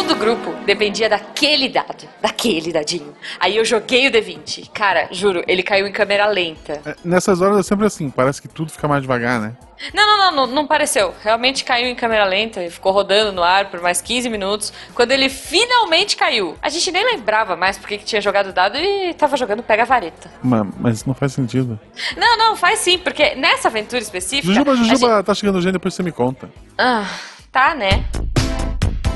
todo o grupo dependia daquele dado, daquele dadinho. Aí eu joguei o D20. Cara, juro, ele caiu em câmera lenta. É, nessas horas é sempre assim, parece que tudo fica mais devagar, né? Não, não, não, não, não pareceu. Realmente caiu em câmera lenta e ficou rodando no ar por mais 15 minutos. Quando ele finalmente caiu, a gente nem lembrava mais porque que tinha jogado o dado e tava jogando pega-vareta. Mas, mas não faz sentido. Não, não, faz sim, porque nessa aventura específica. Jujuba, Jujuba, gente- tá chegando o gênio, depois você me conta. Ah, tá, né?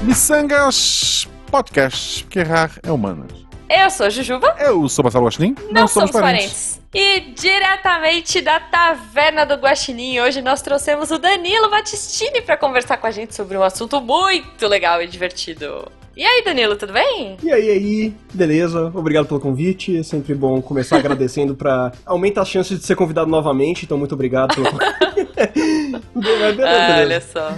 Missangas Podcast, porque errar é humanas. Eu sou a Jujuba. Eu sou Marcelo Guaxinim, Não, somos parentes. E diretamente da Taverna do Guaxinim, hoje nós trouxemos o Danilo Battistini para conversar com a gente sobre um assunto muito legal e divertido. E aí, Danilo, tudo bem? E aí, aí, beleza? Obrigado pelo convite. É sempre bom começar agradecendo pra aumentar as chances de ser convidado novamente, então muito obrigado pelo Ah, olha só.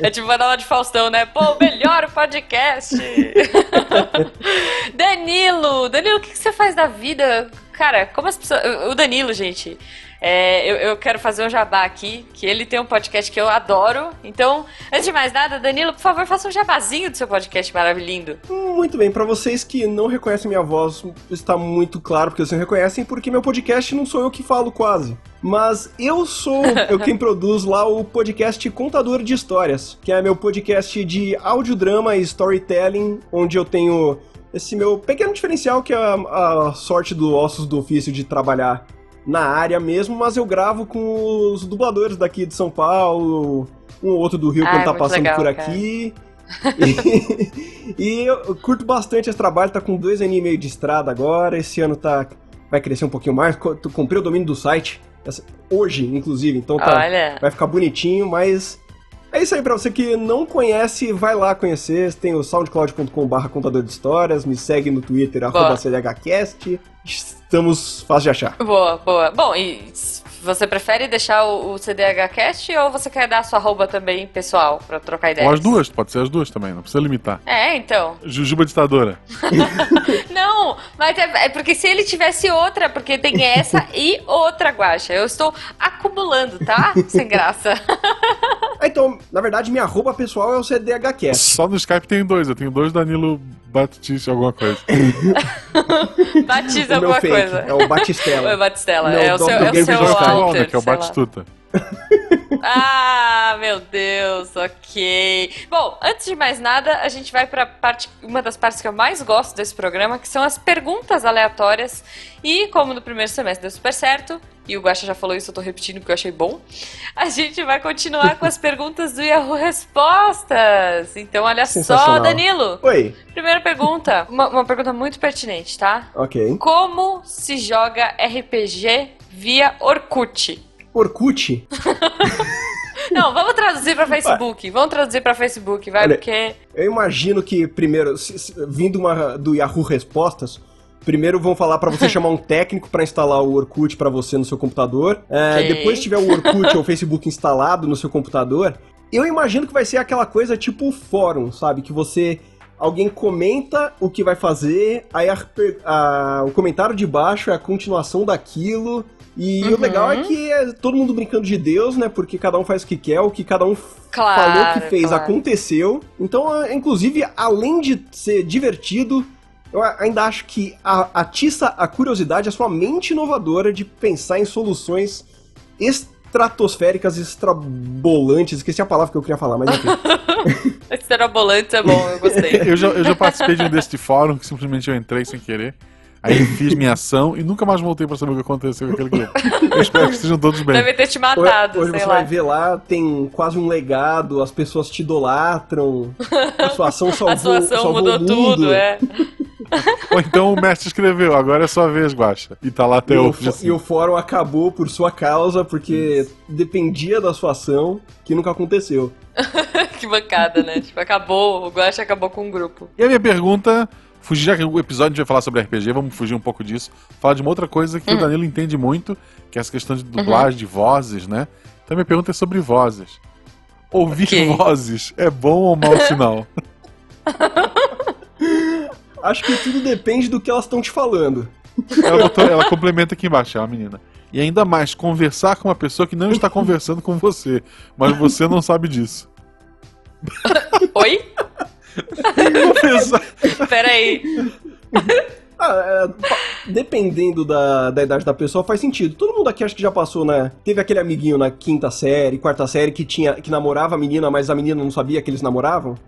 É tipo a de Faustão, né? Pô, melhor o podcast. Danilo, Danilo, o que que você faz da vida? Cara, como as pessoas. O Danilo, gente. é, eu, eu quero fazer um jabá aqui, que ele tem um podcast que eu adoro. Então, antes de mais nada, Danilo, por favor, faça um jabazinho do seu podcast maravilhoso. Muito bem, pra vocês que não reconhecem minha voz, está muito claro porque vocês não reconhecem, porque meu podcast não sou eu que falo quase. Mas eu sou eu quem produz lá o podcast Contador de Histórias, que é meu podcast de audiodrama e storytelling, onde eu tenho esse meu pequeno diferencial, que é a, a sorte do Ossos do Ofício de trabalhar na área mesmo, mas eu gravo com os dubladores daqui de São Paulo, um ou outro do Rio Ah, quando é tá passando legal, por aqui. E, e eu curto bastante esse trabalho, tá com dois anos e meio de estrada agora, esse ano tá vai crescer um pouquinho mais, comprei o domínio do site, hoje, inclusive, então tá, Olha. vai ficar bonitinho, mas é isso aí, pra você que não conhece, vai lá conhecer, tem o soundcloud.com.br contador de histórias, me segue no Twitter, CDHcast, estamos fácil de achar. Boa, boa. Bom, e você prefere deixar o, o CDHcast ou você quer dar a sua arroba também pessoal pra trocar ideias? Ou as duas, pode ser as duas também, não precisa limitar. É, então. Jujuba ditadora. Não, mas é, é porque se ele tivesse outra, porque tem essa e outra guacha. Eu estou acumulando, tá? Sem graça. Então, na verdade, minha arroba pessoal é o CDHcast. Só no Skype tem dois, eu tenho dois Danilo Batista alguma coisa. Batiza o meu fake, coisa. é o Batistela. Oi, Batistela. Não, é o seu, é o seu Joy Sky. alter, Onda, que é o. Batistuta. Ah, meu Deus, ok. Bom, antes de mais nada, a gente vai para parte, uma das partes que eu mais gosto desse programa, que são as perguntas aleatórias. E como no primeiro semestre deu super certo, e o Guaxa já falou isso, eu tô repetindo porque eu achei bom. A gente vai continuar com as perguntas do Yahoo Respostas. Então, olha só. Danilo. Oi, Primeira pergunta, uma, uma pergunta muito pertinente, tá? ok. Como se joga RPG via Orkut? Orkut? Não, vamos traduzir pra Facebook. Vamos traduzir pra Facebook, vai, Olha, porque. Eu imagino que, primeiro, se- se- vindo uma, do Yahoo Respostas, primeiro vão falar pra você chamar um técnico pra instalar o Orkut pra você no seu computador. É, Ok. Depois tiver o Orkut ou o Facebook instalado no seu computador, eu imagino que vai ser aquela coisa tipo fórum, sabe? Que você. Alguém comenta o que vai fazer, aí a a- o comentário de baixo é a continuação daquilo. E o Uhum. legal é que é todo mundo brincando de Deus, né? Porque cada um faz o que quer, o que cada um Claro, falou que fez claro. aconteceu. Então, é, inclusive, além de ser divertido, eu ainda acho que a- atiça a curiosidade, a sua mente inovadora de pensar em soluções estratosféricas, extrabolantes. Esqueci a palavra que eu queria falar, mas enfim. Esterobolante é bom, eu gostei. Eu já, eu já participei de um desse de fórum que simplesmente eu entrei sem querer. Aí fiz minha ação e nunca mais voltei pra saber o que aconteceu com aquele grupo. Eu espero que estejam todos bem. Deve ter te Hoje, matado, hoje sei você lá. vai ver lá, tem quase um legado, as pessoas te idolatram, a sua ação salvou, A sua ação salvou mudou o mundo. tudo, é. Ou então o mestre escreveu, agora é sua vez, Guaxa. E tá lá até E o, hoje. fó- assim. e o fórum acabou por sua causa, porque dependia da sua ação, que nunca aconteceu. que bancada, né? Tipo, acabou, o Guacha acabou com o grupo. E a minha pergunta, fugir, já que o episódio a gente vai falar sobre RPG, vamos fugir um pouco disso. Falar de uma outra coisa que o Danilo entende muito, que é essa questão de dublagem, de vozes, né? Então minha pergunta é sobre vozes. Ouvir Ok. vozes é bom ou mau sinal? Acho que tudo depende do que elas estão te falando. Ela, botou- ela complementa aqui embaixo, é uma menina. E ainda mais, conversar com uma pessoa que não está conversando com você, mas você não sabe disso. Oi? Peraí. Ah, é, dependendo da, da idade da pessoa, faz sentido. Todo mundo aqui acho que já passou, né? Teve aquele amiguinho na quinta série, quarta série, que tinha que namorava a menina, mas a menina não sabia que eles namoravam?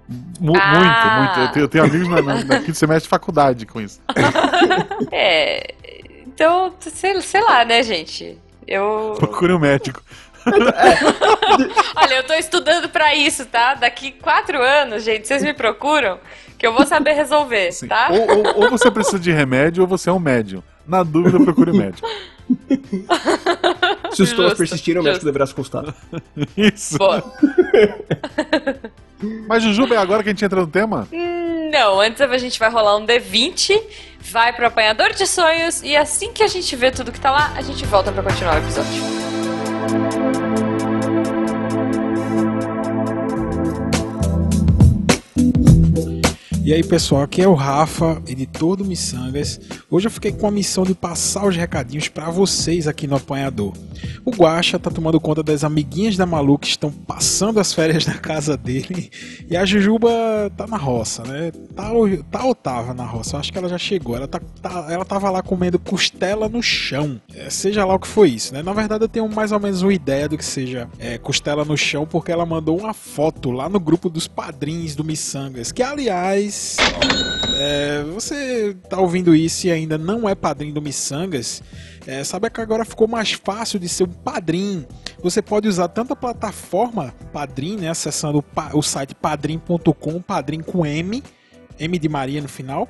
M ah. Muito, muito. Eu tenho, eu tenho amigos na, na, na quinto semestre de faculdade com isso. é. Então, sei, sei lá, né, gente? Eu. Procure um médico. Olha, eu tô estudando para isso, tá? Daqui quatro anos, gente, vocês me procuram que eu vou saber resolver, Sim. tá? Ou, ou, ou, você precisa de remédio ou você é um médium. Na dúvida, procure médico. Se os sintomas persistirem, o médico deverá se consultar. Isso. Boa. Mas, Jujuba, é agora que a gente entra no tema? Não, antes a gente vai rolar um D20, vai pro apanhador de sonhos e assim que a gente vê tudo que tá lá, a gente volta para continuar o episódio. E aí pessoal, aqui é o Rafa, editor do Missangas. Hoje eu fiquei com a missão de passar os recadinhos para vocês aqui no Apanhador. O Guaxa tá tomando conta das amiguinhas da Malu que estão passando as férias na casa dele. E a Jujuba tá na roça, né? Tá, tá ou tava na roça? Eu acho que ela já chegou. Ela, tá, tá ela tava lá comendo costela no chão. É, seja lá o que foi isso, né? Na verdade eu tenho mais ou menos uma ideia do que seja é, costela no chão, porque ela mandou uma foto lá no grupo dos padrinhos do Missangas. Que aliás é, você tá ouvindo isso e ainda não é padrinho do Missangas, é, sabe que agora ficou mais fácil de ser um padrinho. Você pode usar tanto a plataforma Padrim, né, acessando o, o site padrim.com, padrim com M, M de Maria no final,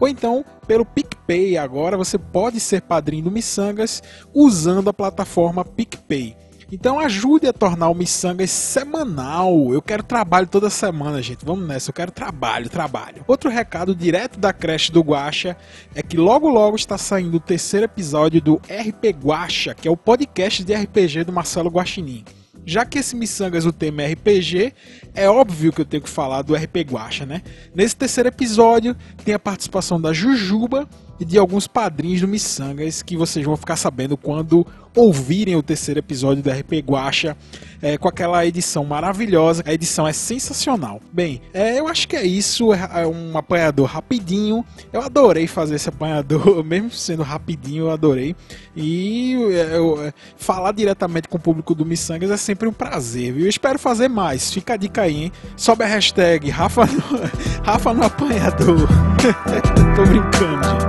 ou então pelo PicPay. Agora você pode ser padrinho do Missangas usando a plataforma PicPay. Então ajude a tornar o Missangas semanal. Eu quero trabalho toda semana, gente. Vamos nessa, eu quero trabalho, trabalho. Outro recado direto da creche do Guacha é que logo logo está saindo o terceiro episódio do RP Guacha, que é o podcast de RPG do Marcelo Guaxinim. Já que esse Missangas o tema é RPG, é óbvio que eu tenho que falar do RP Guacha, né? Nesse terceiro episódio tem a participação da Jujuba e de alguns padrinhos do Missangas que vocês vão ficar sabendo quando ouvirem o terceiro episódio do RP Guacha é, com aquela edição maravilhosa. A edição é sensacional. Bem, é, eu acho que é isso. É, é um apanhador rapidinho. Eu adorei fazer esse apanhador, mesmo sendo rapidinho, eu adorei. E é, eu, é, falar diretamente com o público do Missangas é sempre um prazer, viu? Eu espero fazer mais. Fica a dica aí, hein? Sobe a hashtag Rafa no, Rafa no apanhador. Tô brincando, gente.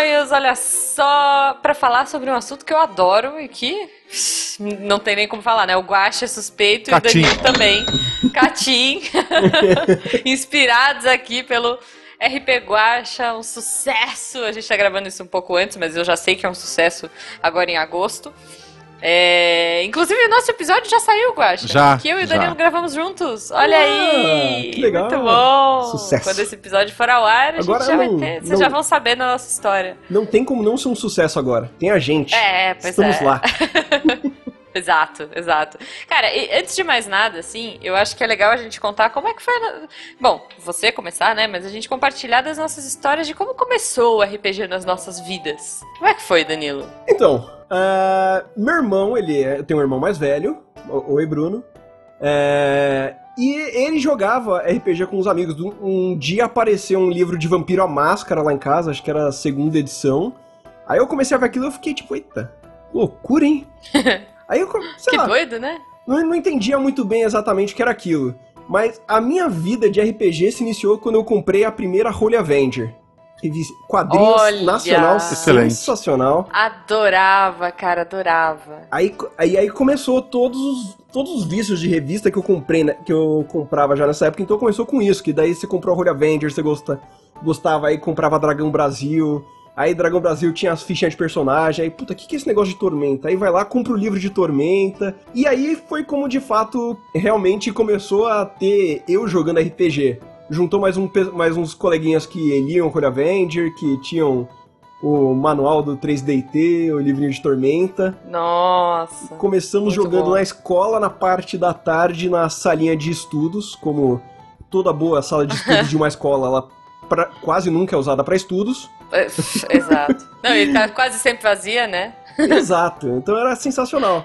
Sonhos, olha só, para falar sobre um assunto que eu adoro e que não tem nem como falar, né? O Guache é suspeito Catim. e o Danilo também. Catim. Inspirados aqui pelo RP Guacha, um sucesso. A gente tá gravando isso um pouco antes, mas eu já sei que é um sucesso agora em agosto. É... Inclusive, o nosso episódio já saiu, Guacha. Já. Que eu e o Danilo já. gravamos juntos. Olha ah, aí. Que legal. Muito bom. Sucesso. Quando esse episódio for ao ar, a agora gente já não, vai ter. Vocês não, já vão saber da nossa história. Não tem como não ser um sucesso agora. Tem a gente. É, pois Estamos é. lá. Exato, exato. Cara, e antes de mais nada, assim, eu acho que é legal a gente contar como é que foi. Bom, você começar, né? Mas a gente compartilhar das nossas histórias de como começou o RPG nas nossas vidas. Como é que foi, Danilo? Então, uh, meu irmão, ele é, eu tenho um irmão mais velho, oi Bruno. É, e ele jogava RPG com os amigos. Um dia apareceu um livro de Vampiro à Máscara lá em casa, acho que era a segunda edição. Aí eu comecei a ver aquilo e eu fiquei tipo, eita, loucura, hein? Aí eu, que lá, doido, né? Não, não entendia muito bem exatamente o que era aquilo. Mas a minha vida de RPG se iniciou quando eu comprei a primeira Holy Avenger. Quadrinhos Olha, nacional excelente. sensacional. Adorava, cara, adorava. Aí, aí, aí começou todos os, todos os vícios de revista que eu comprei, né, que eu comprava já nessa época. Então começou com isso, que daí você comprou a Holy Avenger, você gosta, gostava, aí comprava Dragão Brasil, Aí Dragão Brasil tinha as fichinhas de personagem. Aí, puta, o que, que é esse negócio de Tormenta? Aí vai lá, compra o livro de Tormenta. E aí foi como de fato realmente começou a ter eu jogando RPG. Juntou mais, um, mais uns coleguinhas que liam Core Avenger, que tinham o manual do 3DT, o livrinho de Tormenta. Nossa! Começamos jogando bom. na escola, na parte da tarde, na salinha de estudos, como toda boa sala de estudos de uma escola, ela pra, quase nunca é usada para estudos. É, Exato. Não, ele tá quase sempre vazia, né? Exato. Então era sensacional.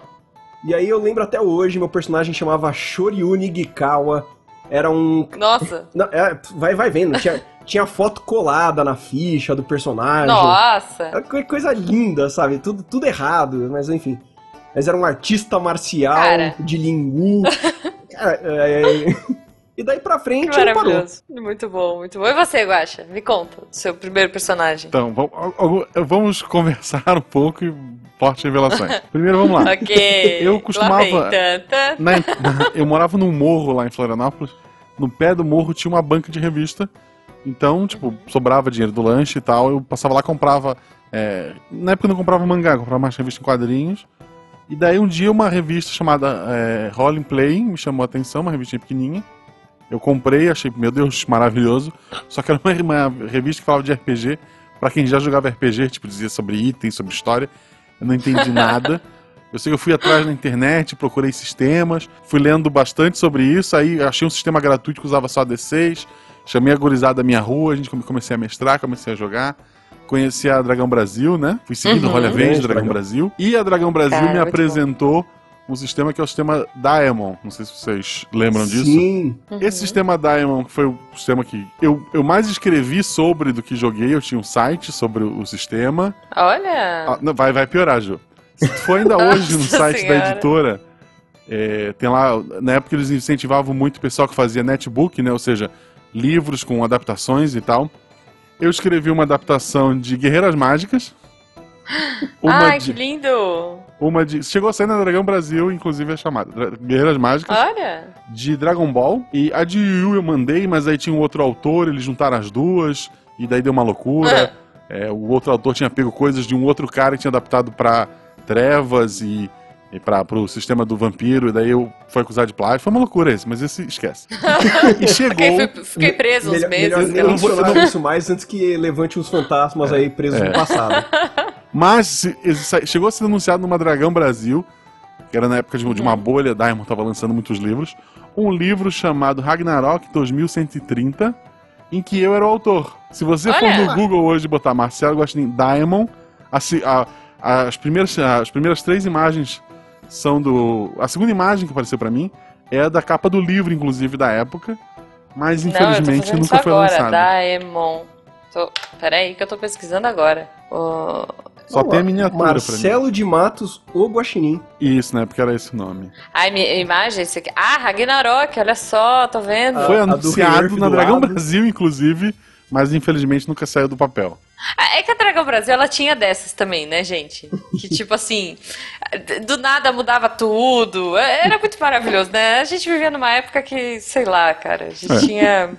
E aí eu lembro até hoje, meu personagem chamava Shoryu Nigikawa. Era um. Nossa. Não, é, vai, vai vendo. Tinha, tinha foto colada na ficha do personagem. Nossa. Era co- coisa linda, sabe? Tudo, tudo errado, mas enfim. Mas era um artista marcial Cara. de Lingu. Cara, é, é, E daí pra frente ele parou. maravilhoso. Muito bom, muito bom. E você, Guaxa? Me conta seu primeiro personagem. Então, vamos, conversar um pouco e fortes revelações. Primeiro, vamos lá. Ok. Eu Lá costumava-. Na- na- eu morava num morro lá em Florianópolis. No pé do morro tinha uma banca de revista. Então, tipo, sobrava dinheiro do lanche e tal. Eu passava lá e comprava. é, na época eu não comprava mangá, eu comprava mais revista em quadrinhos. E daí um dia uma revista chamada é, Rolling Play me chamou a atenção, uma revistinha pequenininha. Eu comprei, achei, meu Deus, maravilhoso. Só que era uma, uma revista que falava de RPG. Pra quem já jogava RPG, tipo, dizia sobre itens, sobre história. Eu não entendi nada. Eu sei que eu fui atrás na internet, procurei sistemas, fui lendo bastante sobre isso, aí achei um sistema gratuito que usava só D6, chamei a gurizada da minha rua, a gente come- comecei a mestrar, comecei a jogar. Conheci a Dragão Brasil, né? Fui seguindo Uhum. Avenge, Grande Dragão. Brasil. E a Dragão Brasil Cara, me apresentou um sistema que é o sistema Diamond. Não sei se vocês lembram disso. Sim. Esse sistema Diamond que foi o sistema que eu, eu mais escrevi sobre do que joguei. Eu tinha um site sobre o o sistema. Olha. Ah, não, vai, vai piorar, Ju. Se tu for ainda hoje no site Senhora. da editora, é, tem lá. Na época eles incentivavam muito o pessoal que fazia netbook, né? Ou seja, livros com adaptações e tal. Eu escrevi uma adaptação de Guerreiras Mágicas. Uma Ai, de, que lindo. Uma de. Chegou a sair na Dragão Brasil, inclusive é chamada. Dra- Guerreiras Mágicas Olha. de Dragon Ball. E a de Yu Yu eu mandei, mas aí tinha um outro autor, eles juntaram as duas, e daí deu uma loucura. É, o outro autor tinha pego coisas de um outro cara e tinha adaptado pra trevas e, e para pro sistema do vampiro, e daí eu fui acusado de plágio. Foi uma loucura esse, mas esse esquece. e chegou. Fiquei, fiquei preso uns Melhor, meses. melhor nem eu não vou- não- isso mais antes que levante uns fantasmas aí presos É. no passado. Mas chegou a ser anunciado numa Dragão Brasil, que era na época de, uma bolha, Diamond tava lançando muitos livros, um livro chamado Ragnarok 2130, em que eu era o autor. Se você for Olha! no Google hoje e botar Marcelo Guaxinim Diamond, assim, a- as, primeiras, as primeiras três imagens são do... A segunda imagem que apareceu pra mim é a da capa do livro, inclusive, da época, mas Não, infelizmente nunca foi agora. lançado. Daemon. Tô... Peraí que eu tô pesquisando agora. O- Só tem a miniatura pra mim. Marcelo de Matos, o Guaxinim. Isso, né? Porque era esse o nome. Ai, imagem, esse aqui. Ah, Ragnarok, olha só, tô vendo. Ah, Foi a do anunciado Reearth na Dragão lado. Brasil, inclusive, mas infelizmente nunca saiu do papel. Ah, É que a Dragão Brasil, ela tinha dessas também, né, gente? Que tipo assim, do nada mudava tudo. É, Era muito maravilhoso, né? A gente vivia numa época que, sei lá, cara, a gente É. tinha.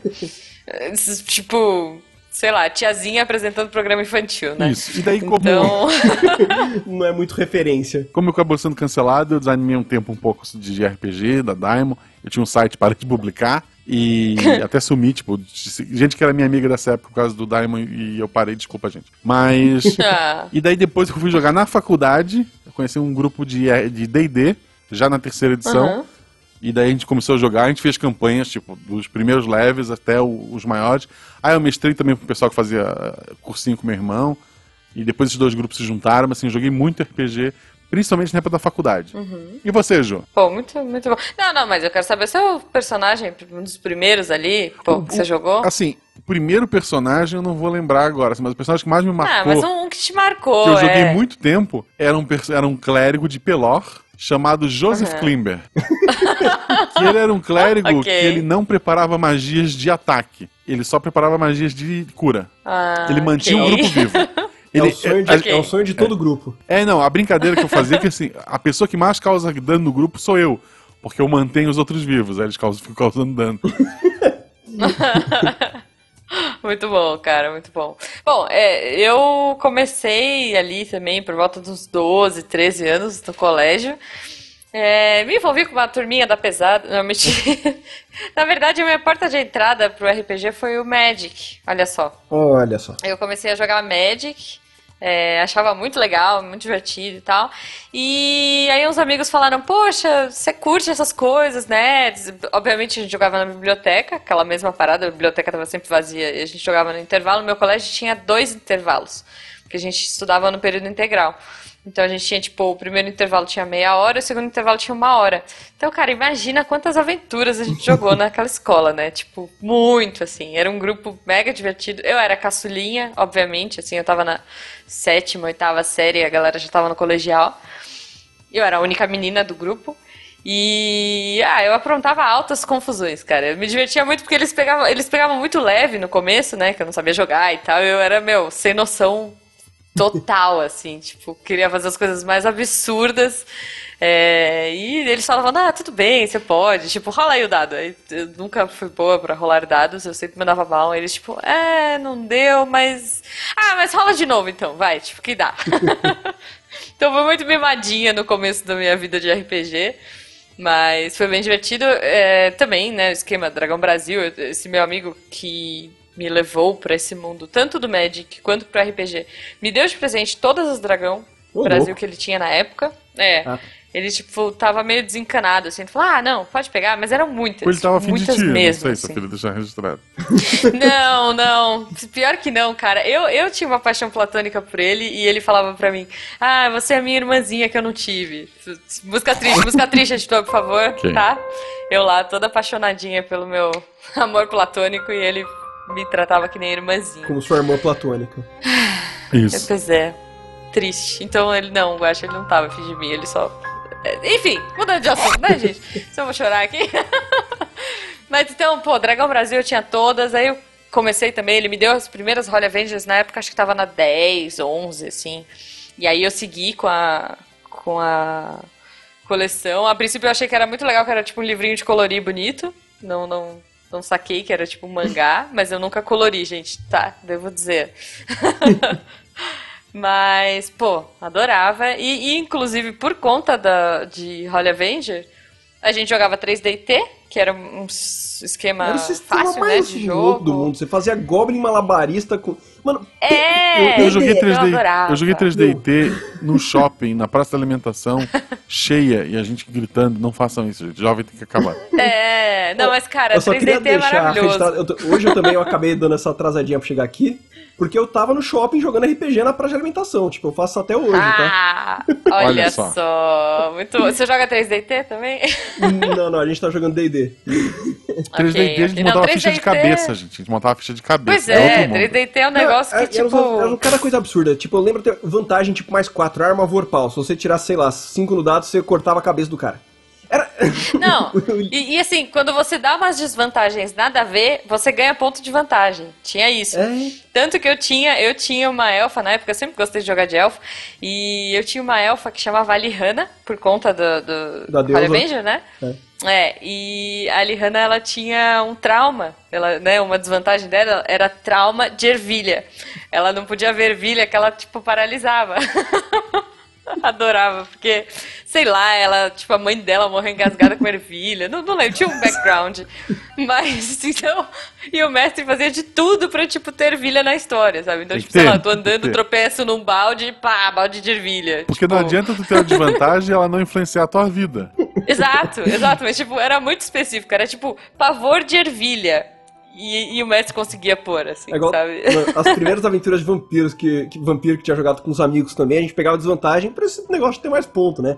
Tipo, sei lá, tiazinha apresentando programa infantil, né? Isso. E daí, como, Então, Não é muito referência. como eu acabou sendo cancelado, eu desanimei um tempo um pouco de RPG, da Diamond. Eu tinha um site, parei de publicar. E até sumi, tipo, gente que era minha amiga dessa época por causa do Diamond e eu parei, desculpa, gente. Mas. ah, E daí depois que eu fui jogar na faculdade, eu conheci um grupo de de D&D, já na terceira edição. aham. E daí a gente começou a jogar, a gente fez campanhas, tipo, dos primeiros levels até o- os maiores. Aí eu mestrei também pro pessoal que fazia eh, cursinho com meu irmão. E depois esses dois grupos se juntaram, mas assim, joguei muito RPG, principalmente na época da faculdade. E você, Ju? Pô, muito, muito bom. Não, não, mas eu quero saber seu personagem, um dos primeiros ali, pô, que você jogou. Assim, o primeiro personagem eu não vou lembrar agora, assim, mas o personagem que mais me Ah, marcou, mas um que te marcou, que eu joguei é. muito tempo, era um, era um clérigo de Pelor, chamado Joseph Aham. Klimber. que ele era um clérigo Ok. que ele não preparava magias de ataque. Ele só preparava magias de cura. Ah, Ele mantinha ok. o grupo vivo. É, Ele, o sonho de, é, ok. é o sonho de todo grupo. é, não, a brincadeira que eu fazia é que assim, a pessoa que mais causa dano no grupo sou eu. Porque eu mantenho os outros vivos, aí eles causam, ficam causando dano. Muito bom, cara, muito bom. Bom, é, eu comecei ali também por volta dos 12, 13 anos no colégio. É, me envolvi com uma turminha da pesada. Não, mentira. Na verdade, a minha porta de entrada pro RPG foi o Magic. Olha só. Olha só. Eu comecei a jogar Magic É, achava muito legal, muito divertido e tal. E aí uns amigos falaram, poxa, você curte essas coisas, né? Obviamente a gente jogava na biblioteca, aquela mesma parada, a biblioteca estava sempre vazia e a gente jogava no intervalo. Meu colégio tinha dois intervalos, porque a gente estudava no período integral. Então a gente tinha, tipo, o primeiro intervalo tinha meia hora, o segundo intervalo tinha uma hora. Então, cara, imagina quantas aventuras a gente jogou naquela escola, né? Tipo, muito, assim. Era um grupo mega divertido. Eu era caçulinha, obviamente, assim, eu tava na sétima, oitava série, a galera já tava no colegial. Eu era a única menina do grupo. E ah, eu aprontava altas confusões, cara. Eu me divertia muito porque eles pegavam, eles pegavam muito leve no começo, né? Que eu não sabia jogar e tal. Eu era, meu, sem noção total, assim, tipo, queria fazer as coisas mais absurdas. É, e eles falavam, ah, tudo bem, você pode, tipo, rola aí o dado. Eu nunca fui boa pra rolar dados, eu sempre mandava mal. Eles, tipo, é, não deu, mas. Ah, mas rola de novo então, vai, tipo, que dá. então foi muito mimadinha no começo da minha vida de RPG. Mas foi bem divertido. É, também, né, o esquema Dragão Brasil, esse meu amigo que me levou para esse mundo, tanto do Magic quanto pro RPG. Me deu de presente todas as dragão do Brasil que ele tinha na época. É. Ah. Ele, tipo, tava meio desencanado, assim. Ele falou, ah, não, pode pegar, mas eram muitas. ele tava afim muitas de ti, mesmo, não sei, assim. filho deixar registrado. não, não. Pior que não, cara. Eu, eu tinha uma paixão platônica por ele e ele falava pra mim, ah, você é a minha irmãzinha que eu não tive. Música triste, música triste, editor, por favor, okay. tá? Eu lá, toda apaixonadinha pelo meu amor platônico e ele me tratava que nem irmãzinha. Como sua irmã platônica. Isso. Pois é. Triste. Então ele não, eu acho que ele não tava afim de mim, ele só. É, enfim, mudando de assunto, né, gente? Se eu vou chorar aqui. Mas então, pô, Dragão Brasil eu tinha todas, aí eu comecei também, ele me deu as primeiras Holy Avengers na época, acho que tava na 10, 11, assim. E aí eu segui com a. com a coleção. A princípio eu achei que era muito legal, que era tipo um livrinho de colorir bonito. Não, não não saquei que era tipo um mangá, mas eu nunca colori, gente, tá? Devo dizer. mas, pô, adorava. E, e, inclusive, por conta da, de Holy Avenger, a gente jogava 3DT, que era um esquema era o fácil, né, de jogo. do mundo. Você fazia Goblin malabarista com... Mano, é, eu, eu joguei 3D, eu, eu joguei 3DT no shopping, na praça da alimentação, cheia, e a gente gritando, não façam isso, gente. Jovem tem que acabar. É, não, mas cara, 3DT é maravilhoso. Eu, hoje eu também eu acabei dando essa atrasadinha pra chegar aqui. Porque eu tava no shopping jogando RPG na praça de alimentação. Tipo, eu faço até hoje, tá? ah, tá? Olha, olha só. só. Muito Você joga 3DT também? Não, não, a gente tá jogando DD. 3DT okay, a gente okay. montava uma ficha de cabeça, gente. A gente montava ficha de cabeça. Pois é, é 3DT é um negócio não, que, é, tipo... Era, era cada coisa absurda. Tipo, eu lembro ter vantagem, tipo, mais 4, arma vorpal. Se você tirar, sei lá, 5 no dado, você cortava a cabeça do cara. Era... Não, e, e, assim, quando você dá umas desvantagens nada a ver, você ganha ponto de vantagem. Tinha isso. É. Tanto que eu tinha, eu tinha uma elfa na época, eu sempre gostei de jogar de elfa, e eu tinha uma elfa que chamava Alihanna, por conta do, do da Holy Avenger, né? É. É, e a Alihanna, ela tinha um trauma, ela, né, uma desvantagem dela era trauma de ervilha. Ela não podia ver ervilha que ela, tipo, paralisava. Adorava, porque, sei lá, ela, tipo, a mãe dela morreu engasgada com ervilha. Não, não lembro, tinha um background. Mas, então, e o mestre fazia de tudo pra, tipo, ter ervilha na história, sabe? Então, tipo, sei lá, tô andando, tropeço num balde, pá, balde de ervilha. Porque tipo... não adianta tu ter uma desvantagem e ela não influenciar a tua vida. Exato, exato. Mas, tipo, era muito específico. Era, tipo, pavor de ervilha. E, e, o Messi conseguia pôr, assim, é igual, sabe? As primeiras aventuras de vampiros que, que vampiro que tinha jogado com os amigos também, a gente pegava desvantagem pra esse negócio ter mais ponto, né?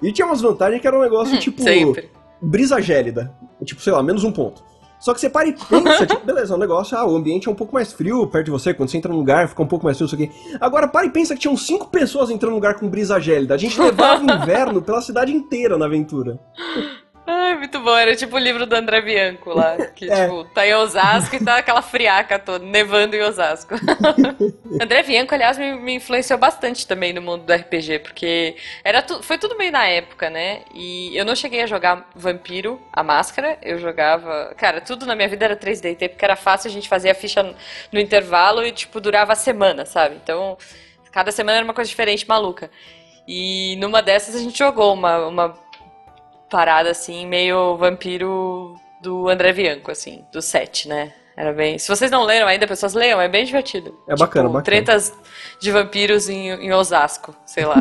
E tinha umas vantagens que era um negócio hum, tipo. Sempre. Brisa gélida. Tipo, sei lá, menos um ponto. Só que você para e pensa, tipo, beleza, é um negócio, ah, o ambiente é um pouco mais frio perto de você, quando você entra num lugar, fica um pouco mais frio, isso aqui. Agora, para e pensa que tinham cinco pessoas entrando num lugar com brisa gélida. A gente levava o inverno pela cidade inteira na aventura. Ai, muito bom. Era tipo o livro do André Bianco lá. Que, é. tipo, tá em Osasco e tá aquela friaca toda, nevando em Osasco. André Bianco, aliás, me, me, influenciou bastante também no mundo do RPG, porque era tu, foi tudo meio na época, né? E eu não cheguei a jogar Vampiro, a máscara. Eu jogava. Cara, tudo na minha vida era 3D, porque era fácil, a gente fazia a ficha no intervalo e, tipo, durava a semana, sabe? Então, cada semana era uma coisa diferente, maluca. E numa dessas a gente jogou uma, uma parada assim, meio vampiro do André Bianco, assim, do set, né? Era bem. Se vocês não leram ainda, pessoas leiam, é bem divertido. É bacana, tipo, bacana. Tretas de vampiros em, em Osasco, sei lá.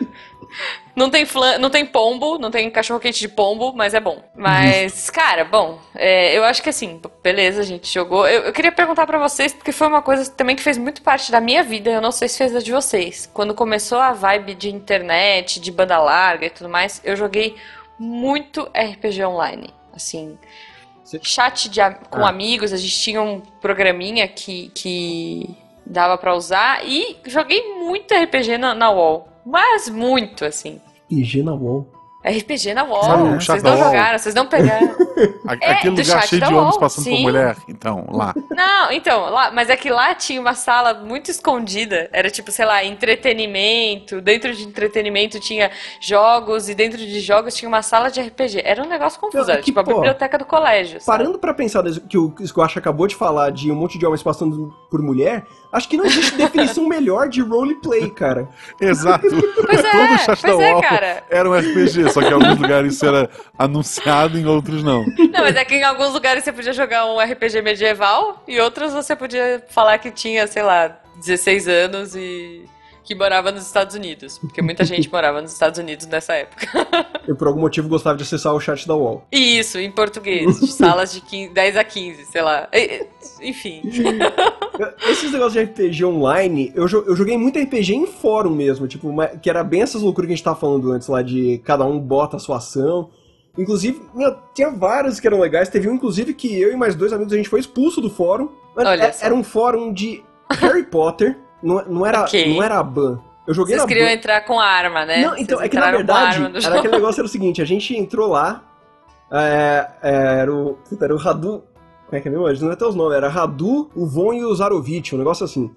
não, tem flan, não tem pombo, não tem cachorro-quente de pombo, mas é bom. Mas, cara, bom, é, eu acho que assim, beleza, a gente jogou. Eu, eu queria perguntar pra vocês, porque foi uma coisa também que fez muito parte da minha vida, eu não sei se fez da de vocês. Quando começou a vibe de internet, de banda larga e tudo mais, eu joguei muito RPG online. Assim, Cê- chat de com Ah. amigos, a gente tinha um programinha que, que dava pra usar e joguei muito RPG na, na UOL. Mas muito, assim. IG na wall. RPG na UOL. O vocês não jogaram, vocês não pegaram. A- É, Aquele lugar cheio de homens passando por sim. mulher. Então, lá. Não, então, lá, mas é que lá tinha uma sala muito escondida. Era tipo, sei lá, entretenimento. Dentro de entretenimento tinha jogos e dentro de jogos tinha uma sala de RPG. Era um negócio confuso, Não, é era que, tipo a pô, biblioteca do colégio. sabe? Parando pra pensar que o Squash acabou de falar de um monte de homens passando por mulher, acho que não existe definição melhor de roleplay, cara. Exato. Pois é, Todo o chat da pois é, cara. era um RPG, só que em alguns lugares isso era anunciado, em outros não. Não, mas é que em alguns lugares você podia jogar um RPG medieval e outros você podia falar que tinha, sei lá, 16 anos e que morava nos Estados Unidos. Porque muita gente morava nos Estados Unidos nessa época. Eu por algum motivo gostava de acessar o chat da wall. E isso, em português, de salas de 15, 10 a 15, sei lá. Enfim. Esses negócios de RPG online, eu, eu joguei muito RPG em fórum mesmo, tipo, que era bem essas loucuras que a gente tava falando antes lá, de cada um bota a sua ação. Inclusive, meu, tinha vários que eram legais. Teve um, inclusive, que eu e mais dois amigos a gente foi expulso do fórum. Olha Era- um fórum de Harry Potter, não, não, era, Ok. não era a ban. Eu joguei Vocês queriam ban. entrar com arma, né? Não, então, Vocês é que na verdade, era jogo. aquele negócio era o seguinte, a gente entrou lá, é, era, o, era o Radu, como é que é mesmo? Não é até os nomes, era Radu, o Von e o Zarovich, um negócio assim.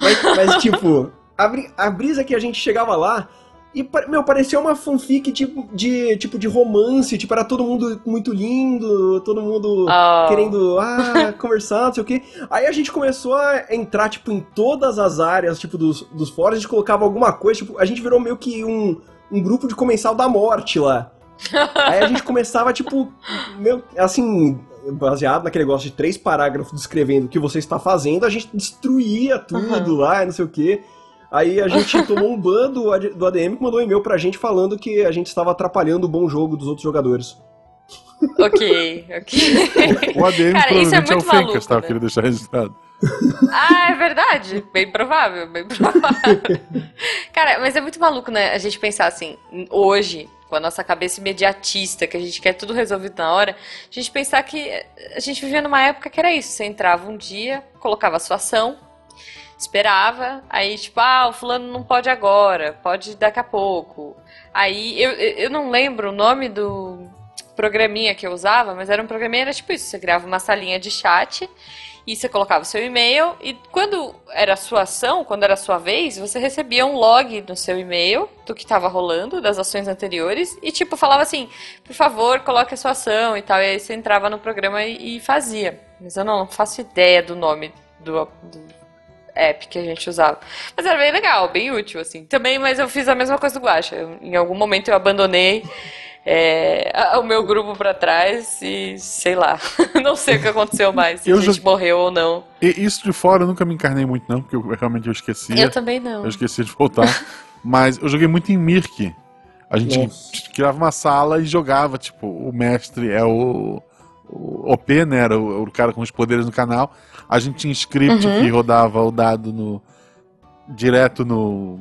Mas, mas, tipo, a, a brisa é que a gente chegava lá e, meu, parecia uma fanfic tipo de, tipo, de romance, tipo, era todo mundo muito lindo, todo mundo Oh. querendo, ah, conversar, não sei o quê. Aí a gente começou a entrar, tipo, em todas as áreas, tipo, dos, dos fóruns, a gente colocava alguma coisa, tipo, a gente virou meio que um, um grupo de comensal da morte lá. Aí a gente começava, tipo, meu, assim, baseado naquele negócio de três parágrafos descrevendo o que você está fazendo, a gente destruía tudo lá, e não sei o quê. Aí a gente tomou um ban do, do ADM que mandou um e-mail pra gente falando que a gente estava atrapalhando o bom jogo dos outros jogadores. Ok, ok. O ADM Cara, isso é provavelmente é, o muito Fencas, maluco, tá? Eu né? queria deixar registrado. Ah, é verdade. Bem provável, bem provável. Cara, mas é muito maluco, né? A gente pensar assim, hoje, com a nossa cabeça imediatista, que a gente quer tudo resolvido na hora, a gente pensar que a gente vivia numa época que era isso. Você entrava um dia, colocava a sua ação, esperava, aí tipo, ah, o fulano não pode agora, pode daqui a pouco. Aí, eu, eu não lembro o nome do programinha que eu usava, mas era um programinha, era tipo isso, você criava uma salinha de chat e você colocava o seu e-mail e quando era a sua ação, quando era a sua vez, você recebia um log no seu e-mail do que estava rolando, das ações anteriores e tipo falava assim, por favor, coloque a sua ação e tal, e aí você entrava no programa e, e fazia. Mas eu não faço ideia do nome do, do app que a gente usava. Mas era bem legal, bem útil, assim. Também, mas eu fiz a mesma coisa do Guacha. Eu- Em algum momento eu abandonei é, o meu grupo pra trás e sei lá. não sei o que aconteceu mais, se Eu a gente já- morreu ou não. E isso de fora eu nunca me encarnei muito, não, porque eu, realmente eu esquecia. Eu também não. Eu esqueci de voltar. Mas eu joguei muito em Mirk. A gente Nossa. criava uma sala e jogava, tipo, o mestre é o, o OP, né? Era o, o cara com os poderes no canal. A gente tinha script Uhum. que rodava o dado no. direto no.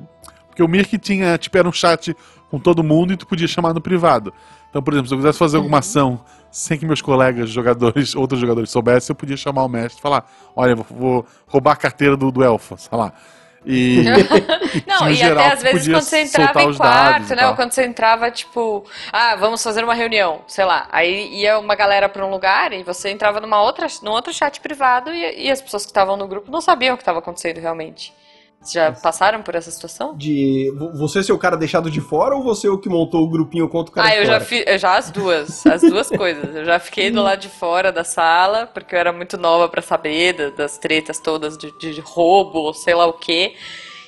Porque o Mirk tinha, tipo, era um chat com todo mundo e tu podia chamar no privado. Então, por exemplo, se eu quisesse fazer alguma ação sem que meus colegas jogadores, outros jogadores soubessem, eu podia chamar o mestre e falar: olha, vou, vou roubar a carteira do, do elfo, sei lá. E, Não, e geral até às vezes quando você entrava em quarto, né? Ou quando você entrava, tipo, ah, vamos fazer uma reunião, sei lá. Aí ia uma galera pra um lugar e você entrava numa outra, num outro chat privado e, e as pessoas que estavam no grupo não sabiam o que estava acontecendo realmente. Já passaram por essa situação? De vo- você ser o cara deixado de fora ou você o que montou o grupinho contra o cara Ah, eu já fora? fiz, eu já as duas, as duas coisas. Eu já fiquei do lado de fora da sala, porque eu era muito nova pra saber da- das tretas todas de, de roubo, ou sei lá o quê.